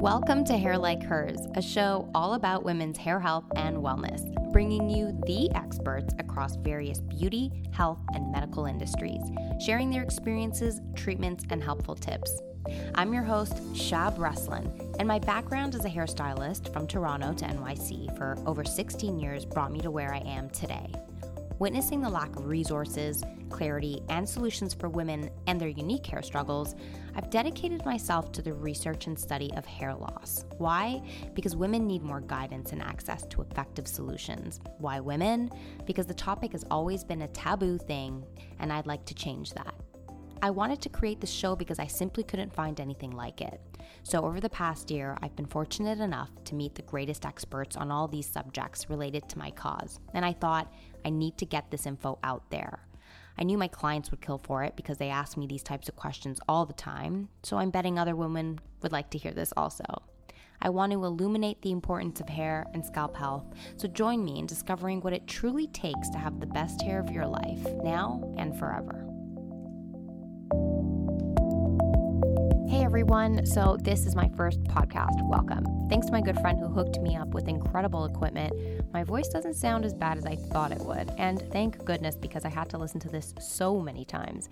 Welcome to Hair Like Hers, a show all about women's hair health and wellness, bringing you the experts across various beauty, health, and medical industries, sharing their experiences, treatments, and helpful tips. I'm your host, Shab Reslan, and my background as a hairstylist from Toronto to NYC for over 16 years brought me to where I am today. Witnessing the lack of resources, clarity, and solutions for women and their unique hair struggles, I've dedicated myself to the research and study of hair loss. Why? Because women need more guidance and access to effective solutions. Why women? Because the topic has always been a taboo thing, and I'd like to change that. I wanted to create this show because I simply couldn't find anything like it. So, over the past year, I've been fortunate enough to meet the greatest experts on all these subjects related to my cause, and I thought I need to get this info out there. I knew my clients would kill for it because they ask me these types of questions all the time, so I'm betting other women would like to hear this also. I want to illuminate the importance of hair and scalp health, so join me in discovering what it truly takes to have the best hair of your life, now and forever. Hey everyone, so this is my first podcast. Welcome. Thanks to my good friend who hooked me up with incredible equipment, my voice doesn't sound as bad as I thought it would. And thank goodness because I had to listen to this so many times.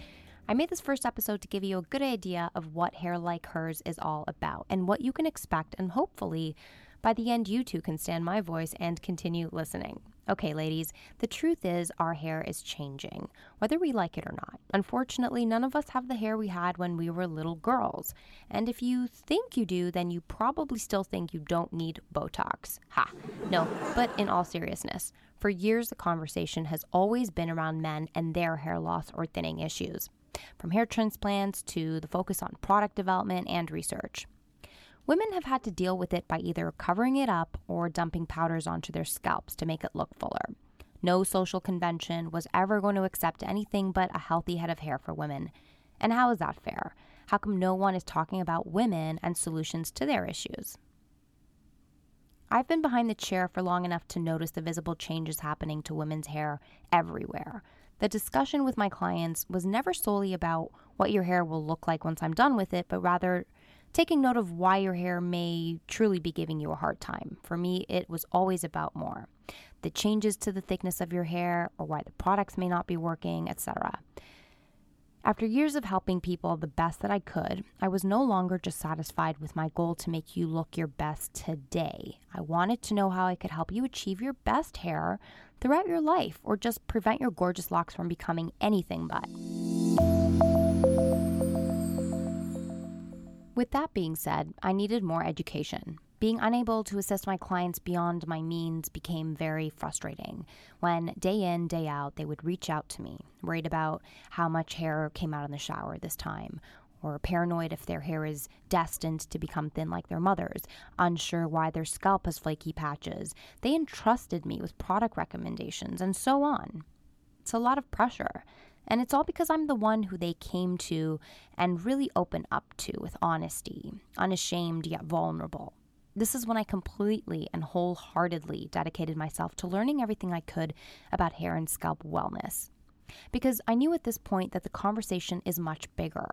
I made this first episode to give you a good idea of what Hair Like Hers is all about and what you can expect, and hopefully, by the end, you too can stand my voice and continue listening. Okay, ladies, the truth is our hair is changing, whether we like it or not. Unfortunately, none of us have the hair we had when we were little girls. And if you think you do, then you probably still think you don't need Botox. Ha! No, but in all seriousness, for years the conversation has always been around men and their hair loss or thinning issues, from hair transplants to the focus on product development and research. Women have had to deal with it by either covering it up or dumping powders onto their scalps to make it look fuller. No social convention was ever going to accept anything but a healthy head of hair for women. And how is that fair? How come no one is talking about women and solutions to their issues? I've been behind the chair for long enough to notice the visible changes happening to women's hair everywhere. The discussion with my clients was never solely about what your hair will look like once I'm done with it, but rather taking note of why your hair may truly be giving you a hard time. For me, it was always about more the changes to the thickness of your hair, or why the products may not be working, etc. After years of helping people the best that I could, I was no longer just satisfied with my goal to make you look your best today. I wanted to know how I could help you achieve your best hair throughout your life or just prevent your gorgeous locks from becoming anything but. With that being said, I needed more education. Being unable to assist my clients beyond my means became very frustrating. When day in, day out, they would reach out to me, worried about how much hair came out in the shower this time, or paranoid if their hair is destined to become thin like their mother's, unsure why their scalp has flaky patches. They entrusted me with product recommendations and so on. It's a lot of pressure. And it's all because I'm the one who they came to and really open up to with honesty, unashamed yet vulnerable. This is when I completely and wholeheartedly dedicated myself to learning everything I could about hair and scalp wellness. Because I knew at this point that the conversation is much bigger.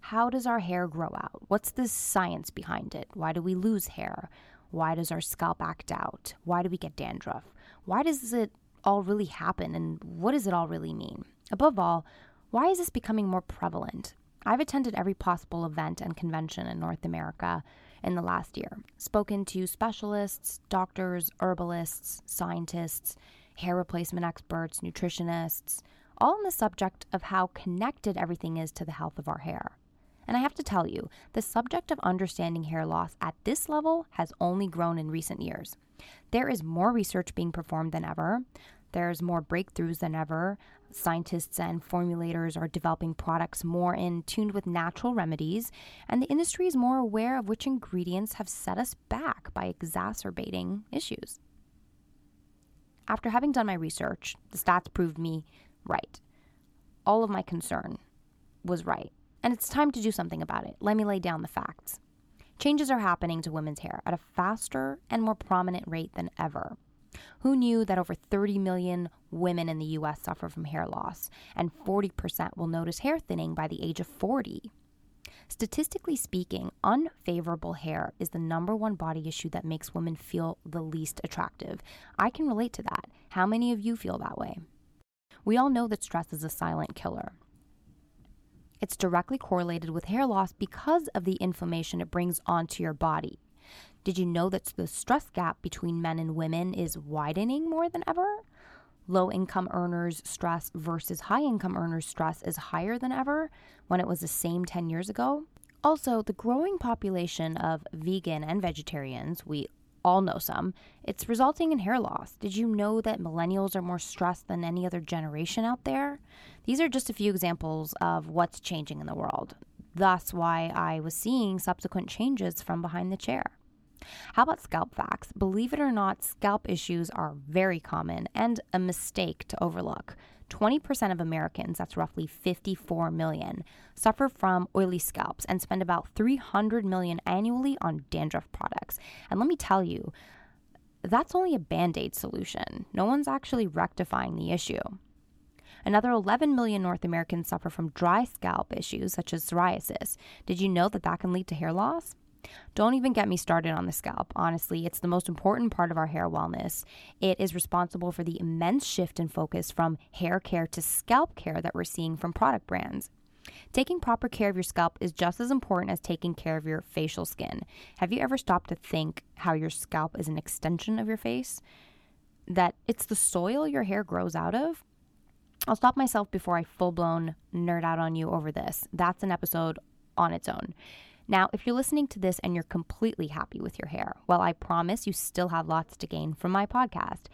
How does our hair grow out? What's the science behind it? Why do we lose hair? Why does our scalp act out? Why do we get dandruff? Why does it all really happen and what does it all really mean? Above all, why is this becoming more prevalent? I've attended every possible event and convention in North America in the last year, spoken to specialists, doctors, herbalists, scientists, hair replacement experts, nutritionists, all on the subject of how connected everything is to the health of our hair. And I have to tell you, the subject of understanding hair loss at this level has only grown in recent years. There is more research being performed than ever. There's more breakthroughs than ever. Scientists and formulators are developing products more in tune with natural remedies, and the industry is more aware of which ingredients have set us back by exacerbating issues. After having done my research, the stats proved me right. All of my concern was right, and it's time to do something about it. Let me lay down the facts. Changes are happening to women's hair at a faster and more prominent rate than ever. Who knew that over 30 million women in the US suffer from hair loss, and 40% will notice hair thinning by the age of 40? Statistically speaking, unfavorable hair is the number one body issue that makes women feel the least attractive. I can relate to that. How many of you feel that way? We all know that stress is a silent killer. It's directly correlated with hair loss because of the inflammation it brings onto your body. Did you know that the stress gap between men and women is widening more than ever? Low income earners' stress versus high income earners' stress is higher than ever when it was the same 10 years ago. Also, the growing population of vegan and vegetarians, we all know some, it's resulting in hair loss. Did you know that millennials are more stressed than any other generation out there? These are just a few examples of what's changing in the world. Thus, why I was seeing subsequent changes from behind the chair. How about scalp facts? Believe it or not, scalp issues are very common and a mistake to overlook. 20% of Americans, that's roughly 54 million, suffer from oily scalps and spend about 300 million annually on dandruff products. And let me tell you, that's only a band aid solution. No one's actually rectifying the issue. Another 11 million North Americans suffer from dry scalp issues such as psoriasis. Did you know that that can lead to hair loss? Don't even get me started on the scalp. Honestly, it's the most important part of our hair wellness. It is responsible for the immense shift in focus from hair care to scalp care that we're seeing from product brands. Taking proper care of your scalp is just as important as taking care of your facial skin. Have you ever stopped to think how your scalp is an extension of your face? That it's the soil your hair grows out of? I'll stop myself before I full blown nerd out on you over this. That's an episode on its own. Now, if you're listening to this and you're completely happy with your hair, well, I promise you still have lots to gain from my podcast.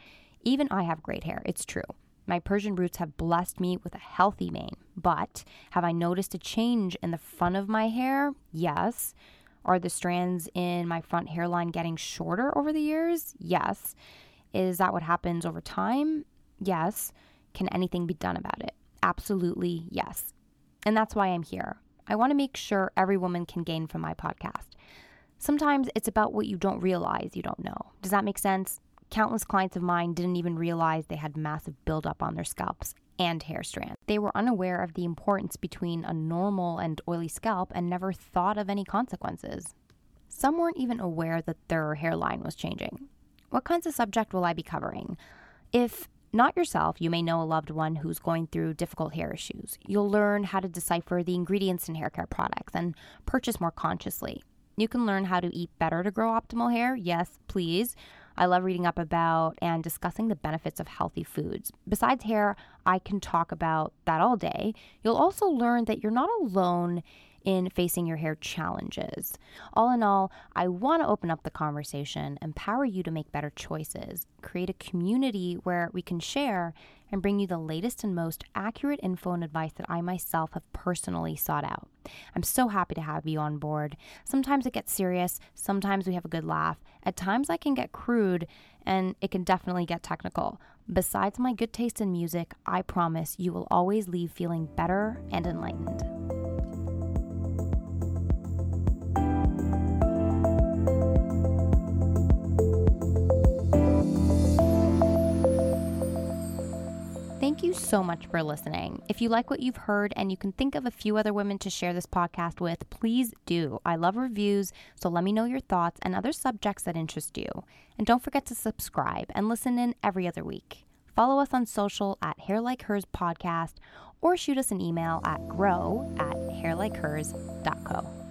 Even I have great hair, it's true. My Persian roots have blessed me with a healthy mane. But have I noticed a change in the front of my hair? Yes. Are the strands in my front hairline getting shorter over the years? Yes. Is that what happens over time? Yes. Can anything be done about it? Absolutely yes. And that's why I'm here. I want to make sure every woman can gain from my podcast. Sometimes it's about what you don't realize you don't know. Does that make sense? Countless clients of mine didn't even realize they had massive buildup on their scalps and hair strands. They were unaware of the importance between a normal and oily scalp and never thought of any consequences. Some weren't even aware that their hairline was changing. What kinds of subject will I be covering? If not yourself, you may know a loved one who's going through difficult hair issues. You'll learn how to decipher the ingredients in hair care products and purchase more consciously. You can learn how to eat better to grow optimal hair. Yes, please. I love reading up about and discussing the benefits of healthy foods. Besides hair, I can talk about that all day. You'll also learn that you're not alone in facing your hair challenges. All in all, I want to open up the conversation, empower you to make better choices, create a community where we can share and bring you the latest and most accurate info and advice that I myself have personally sought out. I'm so happy to have you on board. Sometimes it gets serious, sometimes we have a good laugh. At times I can get crude and it can definitely get technical. Besides my good taste in music, I promise you will always leave feeling better and enlightened. So much for listening. If you like what you've heard and you can think of a few other women to share this podcast with, please do. I love reviews, so let me know your thoughts and other subjects that interest you. And don't forget to subscribe and listen in every other week. Follow us on social at Hair Like Hers Podcast or shoot us an email at grow at hairlikehers.co.